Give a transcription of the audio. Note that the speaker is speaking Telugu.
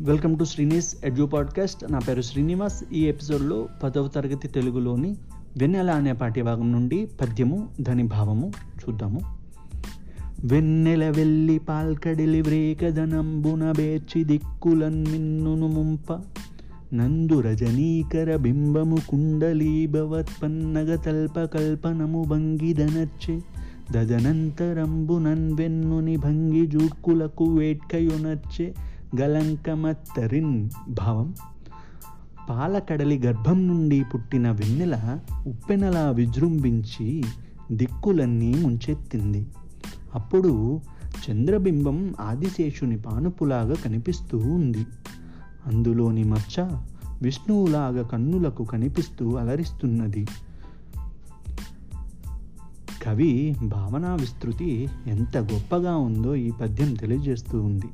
Welcome to Srinis edu podcast. నా పేరు శ్రీనివాస్. ఈ ఎపిసోడ్లో పదవ తరగతి తెలుగులోని వెన్నెల అనే పాఠ్యభాగం నుండి పద్యము ధని భావము చూద్దాము. వెన్నెల వెళ్ళి పాల్కడిలి వ్రేకధనంబున బేర్చి దిక్కులన్ మిన్నును ముంప. నందు రజనీకర బింబము కుండలీభవత్పన్నగ తల్ప కల్పనము భంగిదనచ్చే దదనంతరంబునన్ వెన్నుని భంగి జూక్కులకు వేట్కయునచ్చే గలంకమత్తరిన్ భావం. పాలకడలి గర్భం నుండి పుట్టిన వెన్నెల ఉప్పెనలా విజృంభించి దిక్కులన్నీ ముంచెత్తింది. అప్పుడు చంద్రబింబం ఆదిశేషుని పానుపులాగా కనిపిస్తూ ఉంది. అందులోని మచ్చ విష్ణువులాగా కన్నులకు కనిపిస్తూ అలరిస్తున్నది. కవి భావనా విస్తృతి ఎంత గొప్పగా ఉందో ఈ పద్యం తెలియజేస్తూ ఉంది.